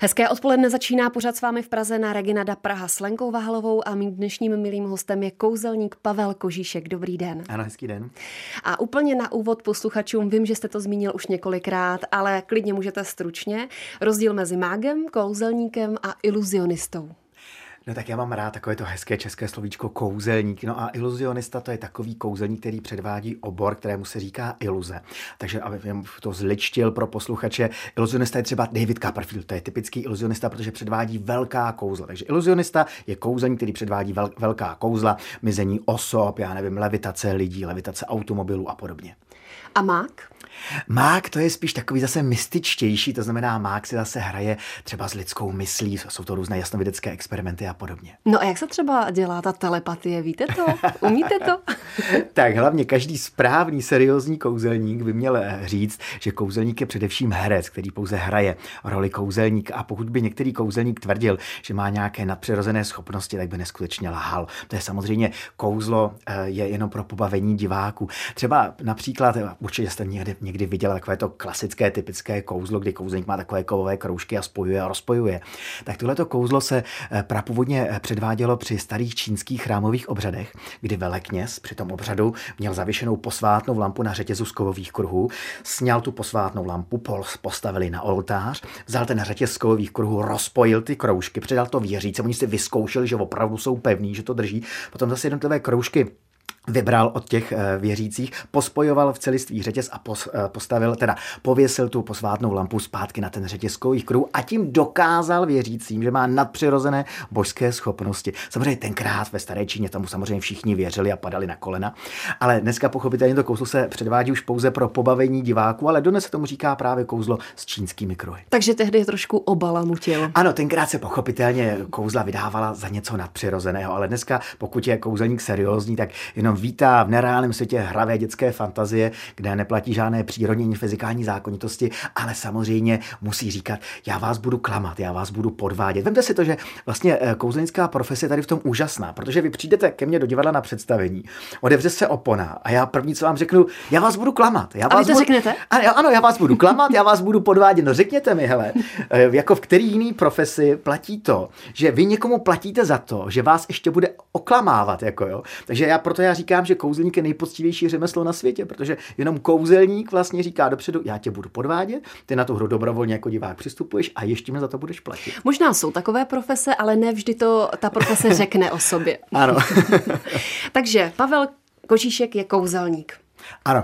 Hezké odpoledne začíná pořád s vámi v Praze na Reginada Praha s Lenkou Vahalovou a mým dnešním milým hostem je kouzelník Pavel Kožíšek. Dobrý den. Ano, hezký den. A úplně na úvod posluchačům, vím, že jste to zmínil už několikrát, ale klidně můžete stručně. Rozdíl mezi mágem, kouzelníkem a iluzionistou. No tak já mám rád takové to hezké české slovíčko kouzelník. No a iluzionista to je takový kouzelník, který předvádí obor, kterému se říká iluze. Takže aby to zličtil pro posluchače, iluzionista je třeba David Copperfield, to je typický iluzionista, protože předvádí velká kouzla. Takže iluzionista je kouzelník, který předvádí vel, velká kouzla, mizení osob, já nevím, levitace lidí, levitace automobilů a podobně. A mák? Mák to je spíš takový zase mystičtější, to znamená mák si zase hraje třeba s lidskou myslí, jsou to různé jasnovidecké experimenty a podobně. No a jak se třeba dělá ta telepatie, víte to? Umíte to? tak hlavně každý správný, seriózní kouzelník by měl eh, říct, že kouzelník je především herec, který pouze hraje roli kouzelník a pokud by některý kouzelník tvrdil, že má nějaké nadpřirozené schopnosti, tak by neskutečně lhal. To je samozřejmě kouzlo eh, je jenom pro pobavení diváků. Třeba například, určitě jste někdy někdy viděl takové to klasické, typické kouzlo, kdy kouzelník má takové kovové kroužky a spojuje a rozpojuje. Tak tohleto kouzlo se eh, prapůvodně eh, předvádělo při starých čínských chrámových obřadech, kdy velekněz při tom obřadu měl zavěšenou posvátnou lampu na řetězu z kovových kruhů, sněl tu posvátnou lampu, postavili na oltář, vzal ten řetěz z kovových kruhů, rozpojil ty kroužky, předal to věřící, oni si vyzkoušeli, že opravdu jsou pevní, že to drží, potom zase jednotlivé kroužky vybral od těch eh, věřících, pospojoval v celiství řetěz a pos, eh, postavil, teda pověsil tu posvátnou lampu zpátky na ten řetěz kových kruh a tím dokázal věřícím, že má nadpřirozené božské schopnosti. Samozřejmě tenkrát ve staré Číně tomu samozřejmě všichni věřili a padali na kolena, ale dneska pochopitelně to kouzlo se předvádí už pouze pro pobavení diváků, ale dnes se tomu říká právě kouzlo s čínskými kruhy. Takže tehdy trošku obalamutil. Ano, tenkrát se pochopitelně kouzla vydávala za něco nadpřirozeného, ale dneska, pokud je kouzelník seriózní, tak jenom vítá v nereálném světě hravé dětské fantazie, kde neplatí žádné přírodní ani fyzikální zákonitosti, ale samozřejmě musí říkat, já vás budu klamat, já vás budu podvádět. Vemte si to, že vlastně eh, kouzelnická profese je tady v tom úžasná, protože vy přijdete ke mně do divadla na představení, odevře se opona a já první, co vám řeknu, já vás budu klamat. Já a vás vy to budu... řeknete? Ano, ano, já vás budu klamat, já vás budu podvádět. No řekněte mi, hele, eh, jako v který jiný profesi platí to, že vy někomu platíte za to, že vás ještě bude oklamávat, jako jo. Takže já proto já říkám, říkám, že kouzelník je nejpoctivější řemeslo na světě, protože jenom kouzelník vlastně říká dopředu, já tě budu podvádět, ty na tu hru dobrovolně jako divák přistupuješ a ještě mi za to budeš platit. Možná jsou takové profese, ale ne vždy to ta profese řekne o sobě. Ano. Takže Pavel Kožíšek je kouzelník. Ano,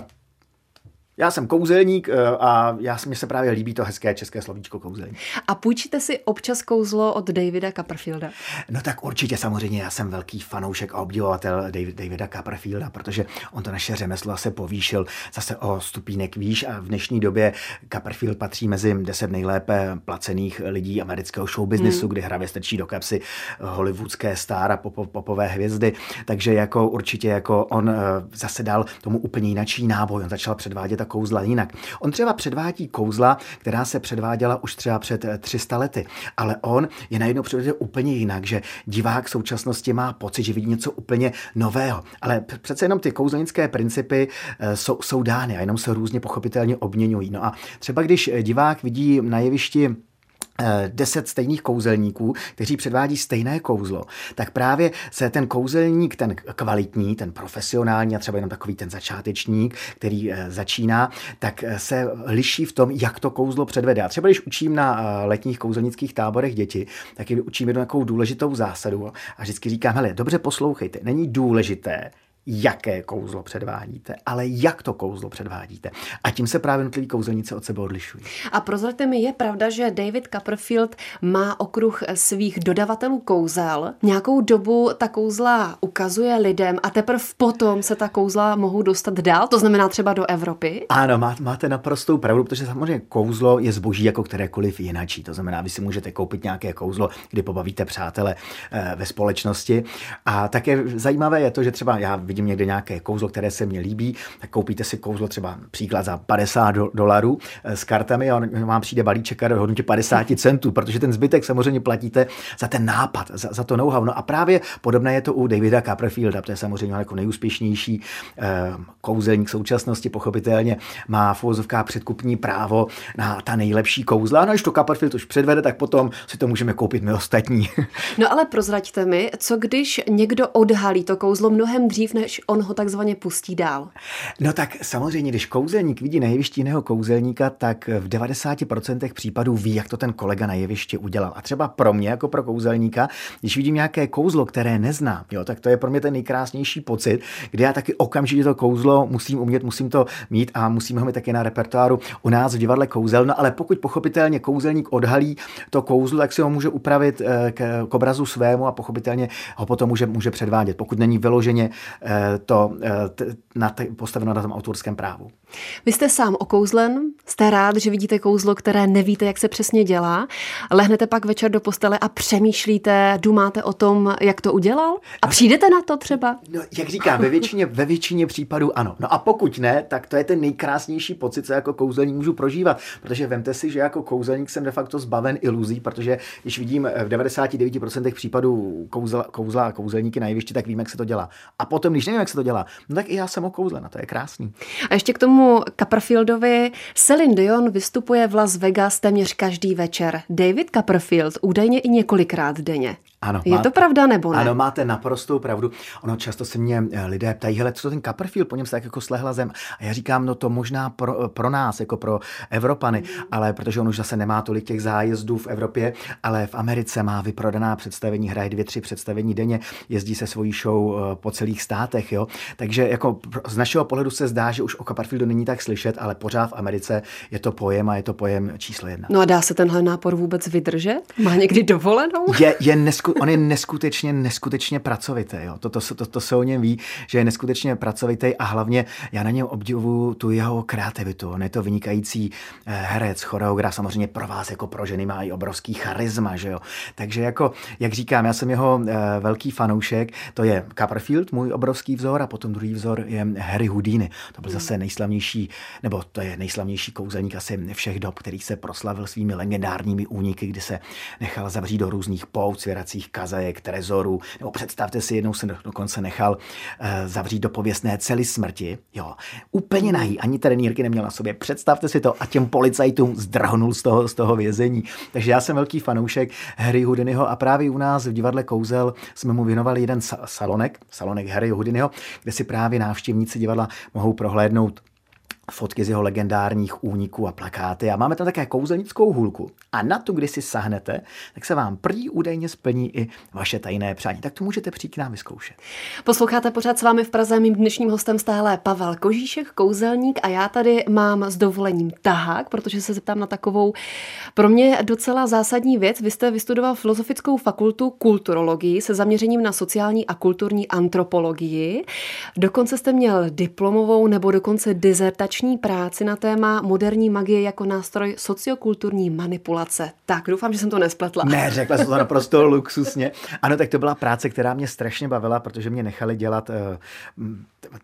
já jsem kouzelník eh, a já, mně se právě líbí to hezké české slovíčko kouzelník. A půjčíte si občas kouzlo od Davida Copperfielda? No tak určitě samozřejmě, já jsem velký fanoušek a obdivovatel David, Davida Copperfielda, protože on to naše řemeslo se povýšil zase o stupínek výš a v dnešní době Copperfield patří mezi deset nejlépe placených lidí amerického showbiznesu, hmm. kdy hravě strčí do kapsy hollywoodské star a pop, popové hvězdy, takže jako určitě jako on eh, zase dal tomu úplně jinačí náboj, on začal předvádět ta kouzla jinak. On třeba předvádí kouzla, která se předváděla už třeba před 300 eh, lety, ale on je najednou předvádí úplně jinak, že divák v současnosti má pocit, že vidí něco úplně nového. Ale přece jenom ty kouzelnické principy eh, jsou, jsou dány a jenom se různě pochopitelně obměňují. No a třeba když divák vidí na jevišti Eh, deset stejných kouzelníků, kteří předvádí stejné kouzlo, tak právě se ten kouzelník, ten kvalitní, ten profesionální a třeba jenom takový ten začátečník, který eh, začíná, tak eh, se liší v tom, jak to kouzlo předvede. A třeba když učím na letních kouzelnických táborech děti, tak je učím jednu takovou důležitou zásadu a vždycky říkám, hele, dobře poslouchejte, není důležité, jaké kouzlo předvádíte, ale jak to kouzlo předvádíte. A tím se právě jednotliví kouzelníci od sebe odlišují. A prozraďte mi, je pravda, že David Copperfield má okruh svých dodavatelů kouzel. Nějakou dobu ta kouzla ukazuje lidem a teprve potom se ta kouzla mohou dostat dál, to znamená třeba do Evropy? Ano, máte naprostou pravdu, protože samozřejmě kouzlo je zboží jako kterékoliv jinačí. To znamená, vy si můžete koupit nějaké kouzlo, kdy pobavíte přátele eh, ve společnosti. A také zajímavé je to, že třeba já vidím někde nějaké kouzlo, které se mně líbí, tak koupíte si kouzlo třeba příklad za 50 dolarů eh, s kartami a on vám přijde balíček a hodnotě 50 centů, protože ten zbytek samozřejmě platíte za ten nápad, za, za to know-how. No a právě podobné je to u Davida Copperfielda, to je samozřejmě jako nejúspěšnější eh, kouzelník současnosti, pochopitelně má v předkupní právo na ta nejlepší kouzla. No, když to Copperfield už předvede, tak potom si to můžeme koupit my ostatní. no ale prozraďte mi, co když někdo odhalí to kouzlo mnohem dřív, než on ho takzvaně pustí dál? No tak samozřejmě, když kouzelník vidí na jevišti jiného kouzelníka, tak v 90% případů ví, jak to ten kolega na jevišti udělal. A třeba pro mě, jako pro kouzelníka, když vidím nějaké kouzlo, které neznám, jo, tak to je pro mě ten nejkrásnější pocit, kdy já taky okamžitě to kouzlo musím umět, musím to mít a musíme ho mít taky na repertoáru u nás v divadle kouzel. No ale pokud pochopitelně kouzelník odhalí to kouzlo, tak si ho může upravit eh, k, k obrazu svému a pochopitelně ho potom může, může předvádět, pokud není vyloženě eh, to eh, na postaveno na tom autorském právu. Vy jste sám okouzlen, jste rád, že vidíte kouzlo, které nevíte, jak se přesně dělá. Lehnete pak večer do postele a přemýšlíte, dumáte o tom, jak to udělal? A přijdete na to třeba? No, jak říkám, ve většině, ve většině případů ano. No a pokud ne, tak to je ten nejkrásnější pocit, co jako kouzelník můžu prožívat. Protože vemte si, že jako kouzelník jsem de facto zbaven iluzí, protože když vidím v 99% případů kouzla, kouzla a kouzelníky na jevišti, tak vím, jak se to dělá. A potom, když nevím, jak se to dělá, no tak i já jsem okouzlen a to je krásný. A ještě k tomu Copperfieldovi. Celine Dion vystupuje v Las Vegas téměř každý večer. David Copperfield údajně i několikrát denně. Ano, je má, to pravda nebo ne? Ano, máte naprostou pravdu. Ono často se mě eh, lidé ptají, hele, co to ten Copperfield, po něm se tak jako slehla zem. A já říkám, no to možná pro, pro nás, jako pro Evropany, mm. ale protože on už zase nemá tolik těch zájezdů v Evropě, ale v Americe má vyprodaná představení, hraje dvě, tři představení denně, jezdí se svojí show eh, po celých státech, jo. Takže jako z našeho pohledu se zdá, že už o Copperfieldu není tak slyšet, ale pořád v Americe je to pojem a je to pojem číslo jedna. No a dá se tenhle nápor vůbec vydržet? Má někdy dovolenou? Je, je nesku, on je neskutečně, neskutečně pracovitý. Jo. To, to, to, to se o něm ví, že je neskutečně pracovitý a hlavně já na něm obdivuju tu jeho kreativitu. On je to vynikající eh, herec, choreograf, samozřejmě pro vás jako pro ženy má i obrovský charisma, že jo. Takže jako, jak říkám, já jsem jeho eh, velký fanoušek, to je Copperfield, můj obrovský vzor a potom druhý vzor je Harry Houdini. To byl zase nejslavnější, nebo to je nejslavnější kouzelník asi všech dob, který se proslavil svými legendárními úniky, kdy se nechal zavřít do různých svěracích kaze, mozaiek, trezorů, nebo představte si, jednou se dokonce nechal uh, zavřít do pověstné cely smrti, jo, úplně nahý, ani trenýrky neměl na sobě, představte si to a těm policajtům zdrhnul z toho, z toho vězení. Takže já jsem velký fanoušek Harry Houdiniho a právě u nás v divadle Kouzel jsme mu věnovali jeden salonek, salonek Harry Houdiniho, kde si právě návštěvníci divadla mohou prohlédnout fotky z jeho legendárních úniků a plakáty. A máme tam také kouzelnickou hůlku. A na tu, kdy si sahnete, tak se vám prý údajně splní i vaše tajné přání. Tak to můžete přijít k nám vyzkoušet. Posloucháte pořád s vámi v Praze. Mým dnešním hostem stále Pavel Kožíšek, kouzelník. A já tady mám s dovolením tahák, protože se zeptám na takovou pro mě docela zásadní věc. Vy jste vystudoval filozofickou fakultu kulturologii se zaměřením na sociální a kulturní antropologii. Dokonce jste měl diplomovou nebo dokonce dizertační dizertační práci na téma moderní magie jako nástroj sociokulturní manipulace. Tak, doufám, že jsem to nespletla. Ne, řekla jsem to naprosto luxusně. Ano, tak to byla práce, která mě strašně bavila, protože mě nechali dělat uh,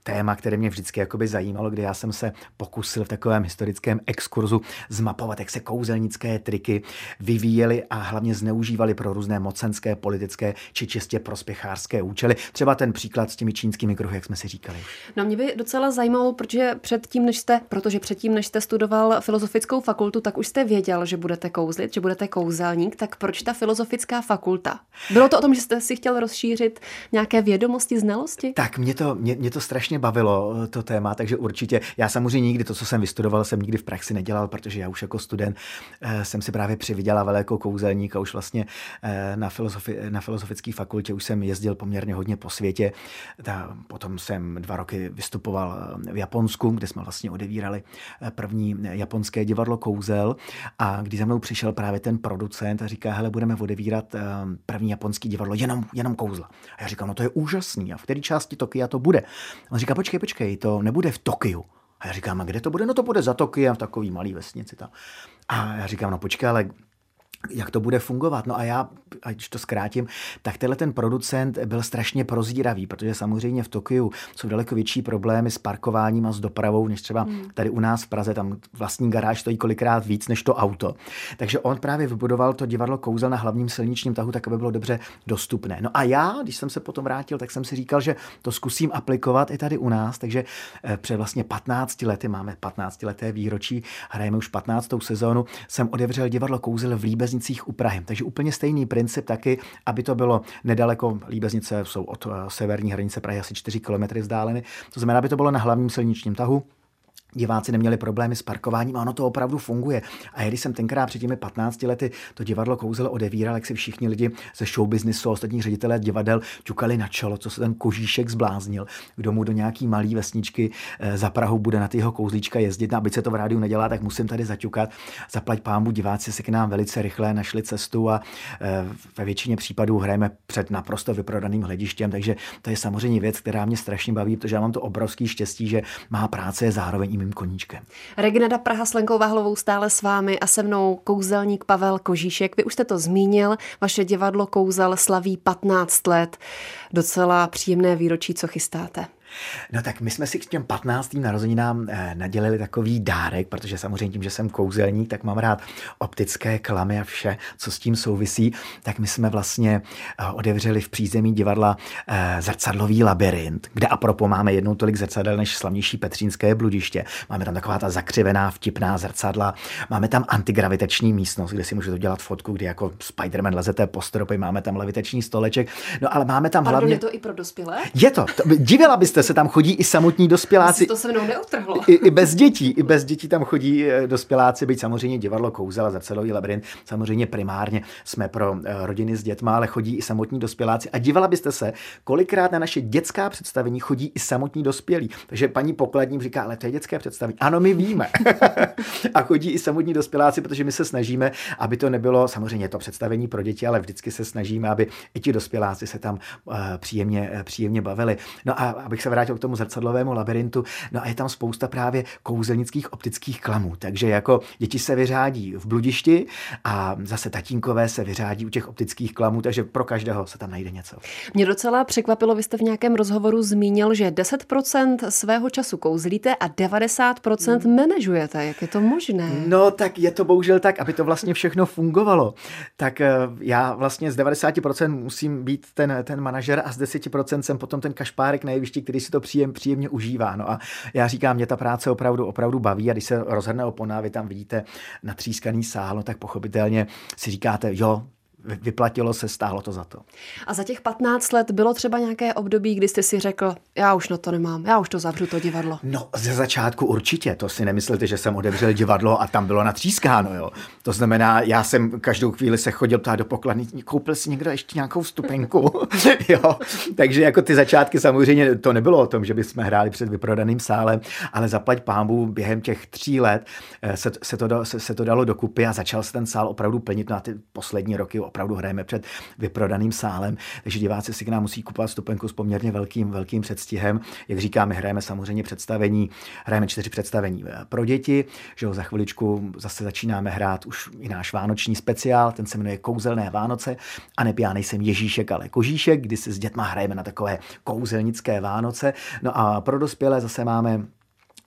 téma, které mě vždycky jakoby zajímalo, kdy já jsem se pokusil v takovém historickém exkurzu zmapovat, jak se kouzelnické triky vyvíjely a hlavně zneužívaly pro různé mocenské, politické či čistě prospěchářské účely. Třeba ten příklad s těmi čínskými kruhy, jak jsme si říkali. No mě by docela zajímalo, protože předtím, než jste, protože předtím, než jste studoval filozofickou fakultu, tak už jste věděl, že budete kouzlit, že budete kouzelník, tak proč ta filozofická fakulta? Bylo to o tom, že jste si chtěl rozšířit nějaké vědomosti, znalosti? Tak mě to, mě, mě to strašně bavilo, eh, to téma, takže určitě, já samozřejmě nikdy to, co jsem vystudoval, jsem nikdy v praxi nedělal, protože já už jako student eh, jsem si právě přivydělával jako kouzelník a už vlastně eh, na, filozofi, na filozofické fakultě už jsem jezdil poměrně hodně po světě. Ta, potom jsem dva roky vystupoval v Japonsku, kde jsme vlastně odevírali první japonské divadlo Kouzel a když za mnou přišel právě ten producent a říká, hele, budeme odevírat první japonský divadlo jenom, jenom kouzla. A já říkám, no to je úžasný. A v které části Tokia to bude? On říká, počkej, počkej, to nebude v Tokiu. A já říkám, a kde to bude? No to bude za Tokiem, v takový malý vesnici. Tam. A já říkám, no počkej, ale jak to bude fungovat. No a já, ať to zkrátím, tak tenhle ten producent byl strašně prozíravý, protože samozřejmě v Tokiu jsou daleko větší problémy s parkováním a s dopravou, než třeba hmm. tady u nás v Praze, tam vlastní garáž stojí kolikrát víc než to auto. Takže on právě vybudoval to divadlo Kouzel na hlavním silničním tahu, tak aby bylo dobře dostupné. No a já, když jsem se potom vrátil, tak jsem si říkal, že to zkusím aplikovat i tady u nás, takže eh, před vlastně 15 lety, máme 15 leté výročí, hrajeme už 15. sezónu, jsem otevřel divadlo Kouzel v Líbe Líbeznicích u Prahy. Takže úplně stejný princip taky, aby to bylo nedaleko, Líbeznice jsou od eh, severní hranice Prahy asi 4 km vzdáleny, to znamená, aby to bylo na hlavním silničním tahu, diváci neměli problémy s parkováním a ono to opravdu funguje. A když jsem tenkrát před těmi 15 lety to divadlo kouzel odevíral, jak si všichni lidi ze show businessu, ostatní ředitelé divadel ťukali na čelo, co se ten kožíšek zbláznil, kdo mu do nějaký malý vesničky eh, za Prahu bude na ty jeho kouzlíčka jezdit, aby se to v rádiu nedělá, tak musím tady zaťukat. Zaplať pámu, diváci se k nám velice rychle našli cestu a eh, ve většině případů hrajeme před naprosto vyprodaným hledištěm, takže to je samozřejmě věc, která mě strašně baví, protože já mám to obrovský štěstí, že má práce zároveň mým koníčkem. Regnada Praha s Lenkou Vahlovou stále s vámi a se mnou kouzelník Pavel Kožíšek. Vy už jste to zmínil, vaše divadlo Kouzel slaví 15 let. Docela příjemné výročí, co chystáte. No tak my jsme si k těm 15. narozeninám eh, nadělili takový dárek, protože samozřejmě tím, že jsem kouzelník, tak mám rád optické klamy a vše, co s tím souvisí, tak my jsme vlastně eh, otevřeli v přízemí divadla eh, zrcadlový labirint, kde apropo máme jednou tolik zrcadel než slavnější Petřínské bludiště. Máme tam taková ta zakřivená, vtipná zrcadla. Máme tam antigravitační místnost, kde si můžete dělat fotku, kdy jako Spider-Man lezete po stropy, máme tam levitační stoleček. No ale máme tam Pardon, hlavně... je to i pro dospělé? Je to. to divila byste se tam chodí i samotní dospěláci. To se mnou neutrhlo. I, I, bez dětí. I bez dětí tam chodí eh, dospěláci, byť samozřejmě divadlo Kouzel a zrcadlový labirint. Samozřejmě primárně jsme pro eh, rodiny s dětma, ale chodí i samotní dospěláci. A dívala byste se, kolikrát na naše dětská představení chodí i samotní dospělí. Takže paní pokladním říká, ale to je dětské představení. Ano, my víme. a chodí i samotní dospěláci, protože my se snažíme, aby to nebylo samozřejmě to představení pro děti, ale vždycky se snažíme, aby i ti dospěláci se tam uh, příjemně, uh, příjemně bavili. No a abych se vrátil k tomu zrcadlovému labirintu. No a je tam spousta právě kouzelnických optických klamů. Takže jako děti se vyřádí v bludišti a zase tatínkové se vyřádí u těch optických klamů, takže pro každého se tam najde něco. Mě docela překvapilo, vy jste v nějakém rozhovoru zmínil, že 10% svého času kouzlíte a 90% hmm. manažujete. Jak je to možné? No tak je to bohužel tak, aby to vlastně všechno fungovalo. Tak eh, já vlastně z 90% musím být ten, ten manažer a z 10% jsem potom ten kašpárek na jevišti, který si to příjem, příjemně užívá. No a já říkám, mě ta práce opravdu, opravdu baví a když se rozhrne opona, vy tam vidíte natřískaný sál, no tak pochopitelně si říkáte, jo, vyplatilo se, stálo to za to. A za těch 15 let bylo třeba nějaké období, kdy jste si řekl, já už na to nemám, já už to zavřu, to divadlo? No, ze začátku určitě. To si nemyslíte, že jsem otevřel divadlo a tam bylo natřískáno, jo. To znamená, já jsem každou chvíli se chodil ptát do pokladny, koupil si někdo ještě nějakou vstupenku, jo. Takže jako ty začátky samozřejmě to nebylo o tom, že bychom hráli před vyprodaným sálem, ale zaplať pámbu během těch tří let eh, se, se, to, se, se to dalo dokupy a začal se ten sál opravdu plnit na ty poslední roky opravdu hrajeme před vyprodaným sálem, takže diváci si k nám musí kupovat stupenku s poměrně velkým, velkým předstihem. Jak říkáme, hrajeme samozřejmě představení, hrajeme čtyři představení eh, pro děti, že jo, za chviličku zase začínáme hrát už i náš vánoční speciál, ten se jmenuje Kouzelné Vánoce a ne já nejsem Ježíšek, ale Kožíšek, kdy si s dětma hrajeme na takové kouzelnické Vánoce. No a pro dospělé zase máme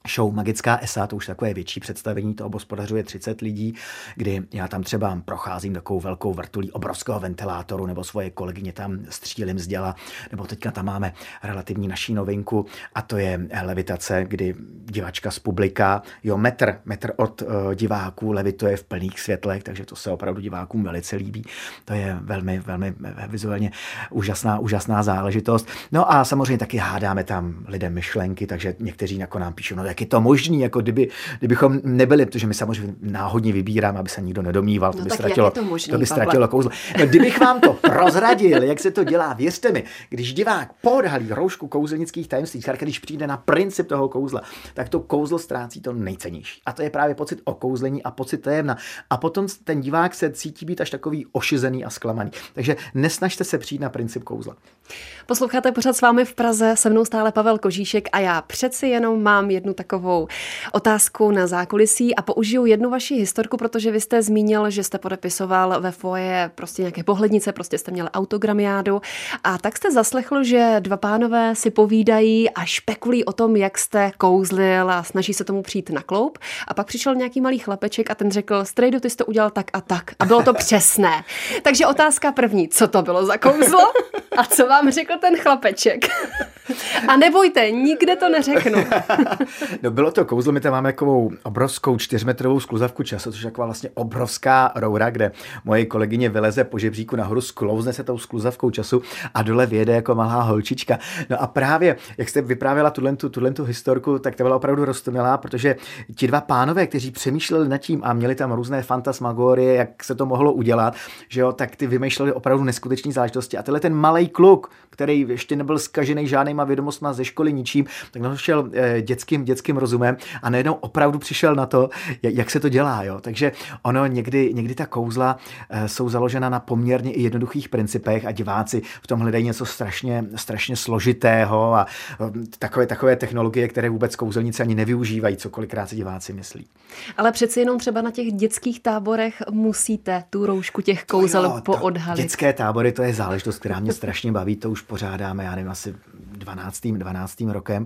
show Magická ESA, to už takové větší představení, to obospodařuje 30 lidí, kdy já tam třeba procházím takovou velkou vrtulí obrovského ventilátoru, nebo svoje kolegyně tam střílím z děla, nebo teďka tam máme relativní naší novinku a to je levitace, kdy divačka z publika, jo, metr, metr od uh, diváků levituje v plných světlech, takže to se opravdu divákům velice líbí. To je velmi, velmi vizuálně úžasná, úžasná záležitost. No a samozřejmě taky hádáme tam lidem myšlenky, takže někteří jako nám píšou, no jak je to možné, jako kdyby, kdybychom nebyli, protože my samozřejmě náhodně vybíráme, aby se nikdo nedomýval, no to by ztratilo, to, možný, to by ztratilo kouzlo. No, kdybych vám to prozradil, jak se to dělá, věřte mi, když divák podhalí roušku kouzelnických tajemství, když přijde na princip toho kouzla, tak to kouzlo ztrácí to nejcennější. A to je právě pocit okouzlení a pocit tajemna. A potom ten divák se cítí být až takový ošizený a zklamaný. Takže nesnažte se přijít na princip kouzla. Posloucháte pořád s vámi v Praze, se mnou stále Pavel Kožíšek a já přeci jenom mám jednu takovou otázku na zákulisí a použiju jednu vaši historku, protože vy jste zmínil, že jste podepisoval ve foje prostě nějaké pohlednice, prostě jste měl autogramiádu a tak jste zaslechl, že dva pánové si povídají a špekulují o tom, jak jste kouzlil a snaží se tomu přijít na kloup. A pak přišel nějaký malý chlapeček a ten řekl, Strejdo, ty jsi to udělal tak a tak. A bylo to přesné. Takže otázka první, co to bylo za kouzlo a co vám řekl ten chlapeček? A nebojte, nikde to neřeknu. no bylo to kouzlo, my tam máme takovou obrovskou čtyřmetrovou skluzavku času, což je taková vlastně obrovská roura, kde moje kolegyně vyleze po žebříku nahoru, sklouzne se tou skluzavkou času a dole vyjede jako malá holčička. No a právě, jak jste vyprávěla tuhle, tu, tuhle tu historku, tak to byla opravdu roztomilá, protože ti dva pánové, kteří přemýšleli nad tím a měli tam různé fantasmagorie, jak se to mohlo udělat, že jo, tak ty vymýšleli opravdu neskutečné záležitosti. A tenhle ten malý kluk, který ještě nebyl skažený žádnýma vědomostma ze školy ničím, tak našel eh, dětským, dětským rozumem a najednou opravdu přišel na to, jak se to dělá. Jo. Takže ono někdy, někdy ta kouzla eh, jsou založena na poměrně i jednoduchých principech a diváci v tom hledají něco strašně, strašně složitého a eh, takové, takové technologie, které vůbec kouzelníci ani nevyužívají, co kolikrát si diváci myslí. Ale přeci jenom třeba na těch dětských táborech musíte tu roušku těch kouzel jo, poodhalit. Dětské tábory, to je záležitost, která mě strašně baví, to už pořádáme, já nevím, asi 12. 12. rokem.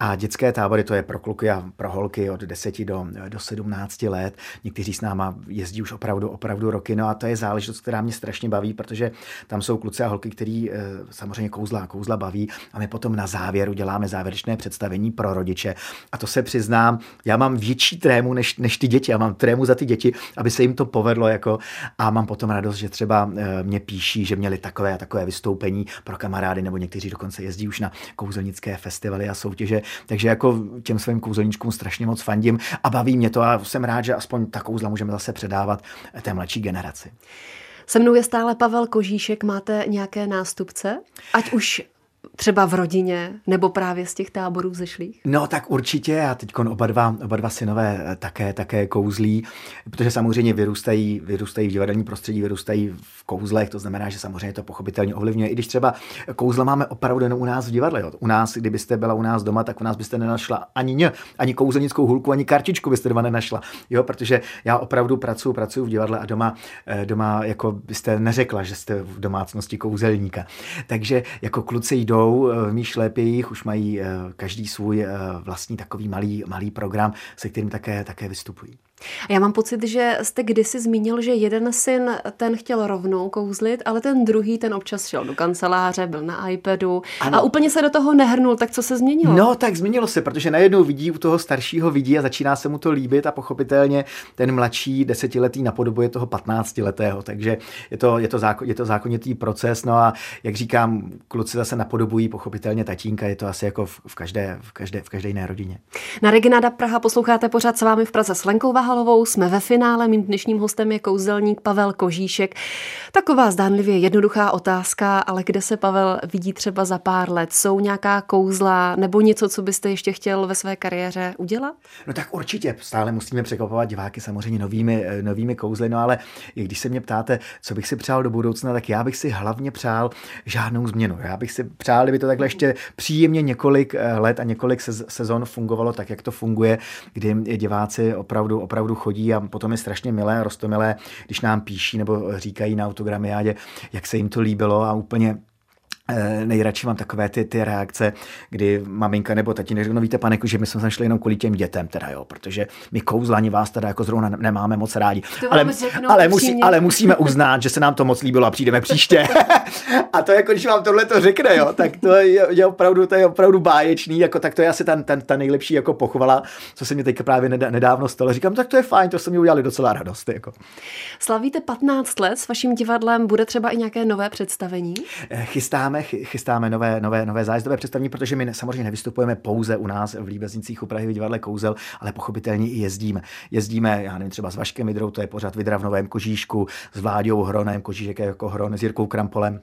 A dětské tábory to je pro kluky a pro holky od 10 do, do 17 let. Někteří s náma jezdí už opravdu, opravdu roky. No a to je záležitost, která mě strašně baví, protože tam jsou kluci a holky, který eh, samozřejmě kouzla, kouzla baví a my potom na závěr uděláme závěrečné představení pro rodiče. A to se přiznám, já mám větší trému než, než ty děti. Já mám trému za ty děti, aby se jim to povedlo jako a mám potom radost, že třeba eh, mě píší, že měli takové a takové vystoupení pro kamarády nebo někteří dokonce jezdí už na kouzelnické festivaly a soutěže, takže jako těm svým kouzelníčkům strašně moc fandím a baví mě to a jsem rád, že aspoň ta kouzla můžeme zase předávat té mladší generaci. Se mnou je stále Pavel Kožíšek. Máte nějaké nástupce? Ať už třeba v rodině nebo právě z těch táborů vzešlých? No tak určitě a teď oba dva, oba dva synové eh, také, také kouzlí, protože samozřejmě vyrůstají, vyrůstají v divadelní prostředí, vyrůstají v kouzlech, to znamená, že samozřejmě to pochopitelně ovlivňuje. I když třeba kouzla máme opravdu jenom u nás v divadle. Jo. U nás, kdybyste byla u nás doma, tak u nás byste nenašla ani ně, ani kouzelnickou hulku, ani kartičku byste doma nenašla. Jo, protože já opravdu pracuji, pracuji v divadle a doma, eh, doma jako byste neřekla, že jste v domácnosti kouzelníka. Takže jako kluci jdou eh, v mých šlépějích, už mají eh, každý svůj eh, vlastní takový malý, malý program, se kterým také, také vystupují. A já mám pocit, že jste kdysi zmínil, že jeden syn ten chtěl rovnou kouzlit, ale ten druhý ten občas šel do kanceláře, byl na iPadu ano. a úplně se do toho nehrnul. Tak co se změnilo? No, tak změnilo se, protože najednou vidí u toho staršího vidí a začíná se mu to líbit a pochopitelně ten mladší desetiletý napodobuje toho patnáctiletého. Takže je to, je to, zákon, je to zákonitý proces. No a jak říkám, kluci zase napodobují pochopitelně tatínka, je to asi jako v, v, každé, v, každé, v každé jiné rodině. Na Reginada Praha posloucháte pořád s vámi v Praze s Lenkou Halovou. Jsme ve finále, mým dnešním hostem je kouzelník Pavel Kožíšek. Taková zdánlivě jednoduchá otázka, ale kde se Pavel vidí třeba za pár let? Jsou nějaká kouzla nebo něco, co byste ještě chtěl ve své kariéře udělat? No tak určitě, stále musíme překvapovat diváky samozřejmě novými, eh, novými kouzly, no ale i když se mě ptáte, co bych si přál do budoucna, tak já bych si hlavně přál žádnou změnu. Já bych si přál, kdyby to takhle ještě příjemně několik eh, let a několik sezon fungovalo tak, jak to funguje, kdy diváci opravdu, opravdu opravdu chodí a potom je strašně milé, rostomilé, když nám píší nebo říkají na autogramiádě, jak se jim to líbilo a úplně Eh, nejradši mám takové ty, ty reakce, kdy maminka nebo tatínek řeknou, no víte, pane, že my jsme šli jenom kvůli těm dětem, teda jo, protože my kouzlani vás teda jako zrovna nemáme moc rádi. ale, ale, musí, ale musíme uznat, že se nám to moc líbilo a přijdeme příště. a to jako, když vám tohle to řekne, jo, tak to je, je, opravdu, to je opravdu báječný, jako tak to je asi ta, ta, ta nejlepší jako pochvala, co se mi teď právě nedávno stalo. Říkám, tak to je fajn, to se mi udělali docela radost. Jako. Slavíte 15 let s vaším divadlem, bude třeba i nějaké nové představení? Eh, chystáme chystáme, nové, nové, nové zájezdové představení, protože my samozřejmě nevystupujeme pouze u nás v Líbeznicích u Prahy v divadle Kouzel, ale pochopitelně i jezdíme. Jezdíme, já nevím, třeba s Vaškem Vidrou, to je pořád Vidra v Novém Kožíšku, s Vláďou Hronem, Kožíšek jako Hron, s Jirkou Krampolem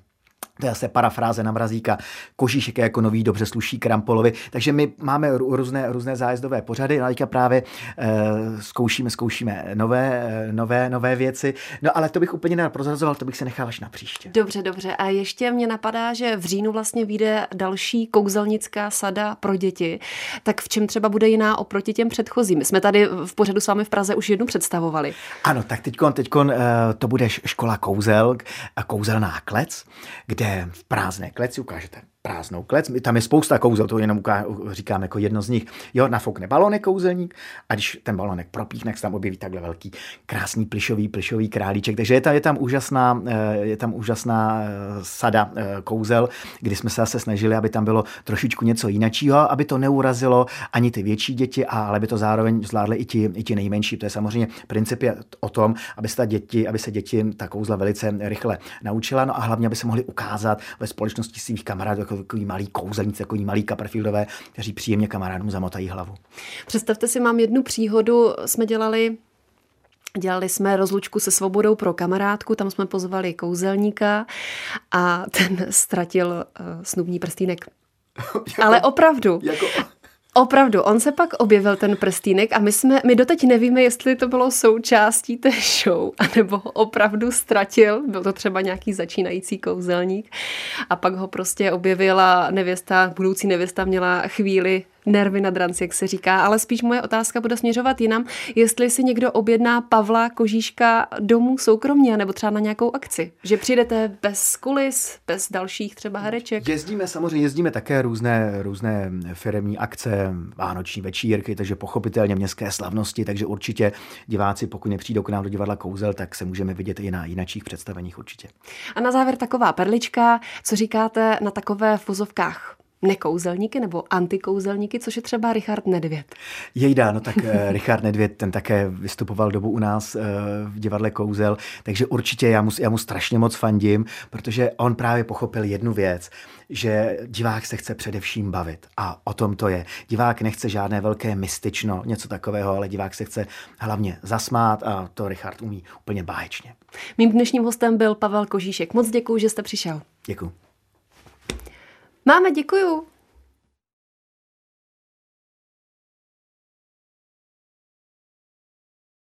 to je zase parafráze na mrazíka, kožíšek je jako nový, dobře sluší Krampolovi, takže my máme různé, různé zájezdové pořady, no teďka právě e, zkoušíme, zkoušíme nové, nové, nové věci, no ale to bych úplně neprozrazoval, to bych se nechal až na příště. Dobře, dobře. A ještě mě napadá, že v říjnu vlastně vyjde další kouzelnická sada pro děti. Tak v čem třeba bude jiná oproti těm předchozím? My jsme tady v pořadu s vámi v Praze už jednu představovali. Ano, tak teď teďkon, eh, to bude škola kouzel, kouzelná klec, kde v prázdné kleci ukážete prázdnou klec. Tam je spousta kouzel, to jenom říkám jako jedno z nich. Jo, nafoukne balonek kouzelník a když ten balonek propíchne, se tam objeví takhle velký, krásný plišový, plišový králíček. Takže je tam, je tam úžasná, eh, je tam úžasná eh, sada eh, kouzel, kdy jsme se zase snažili, aby tam bylo trošičku něco jiného, aby to neurazilo ani ty větší děti, ale aby to zároveň zvládly i ti, i ti nejmenší. To je samozřejmě princip je o tom, aby se, ta děti, aby se děti ta kouzla velice rychle naučila, no a hlavně, aby se mohli ukázat ve společnosti svých kamarádů jako takový malý kouzelníci, takový malý Copperfieldové, kteří příjemně kamarádům zamotají hlavu. Představte si, mám jednu příhodu, jsme dělali Dělali jsme rozlučku se svobodou pro kamarádku, tam jsme pozvali kouzelníka a ten ztratil uh, snubní prstýnek. jako, Ale opravdu. Jako... Opravdu, on se pak objevil ten prstýnek a my, jsme, my doteď nevíme, jestli to bylo součástí té show, anebo ho opravdu ztratil, byl to třeba nějaký začínající kouzelník. A pak ho prostě objevila nevěsta, budoucí nevěsta měla chvíli nervy na dranci, jak se říká, ale spíš moje otázka bude směřovat jinam, jestli si někdo objedná Pavla Kožíška domů soukromně, nebo třeba na nějakou akci. Že přijdete bez kulis, bez dalších třeba hereček. Jezdíme samozřejmě, jezdíme také různé, různé firmní akce, vánoční večírky, takže pochopitelně městské slavnosti, takže určitě diváci, pokud nepřijdou k nám do divadla Kouzel, tak se můžeme vidět i na jinakých představeních určitě. A na závěr taková perlička, co říkáte na takové v vozovkách nekouzelníky nebo antikouzelníky, což je třeba Richard Nedvěd. Jejda, no tak eh, Richard Nedvěd, ten také vystupoval dobu u nás eh, v divadle Kouzel, takže určitě já mu, já mu strašně moc fandím, protože on právě pochopil jednu věc, že divák se chce především bavit a o tom to je. Divák nechce žádné velké mystično, něco takového, ale divák se chce hlavně zasmát a to Richard umí úplně báječně. Mým dnešním hostem byl Pavel Kožíšek. Moc děkuji, že jste přišel. Děkuji. Máme, děkuju.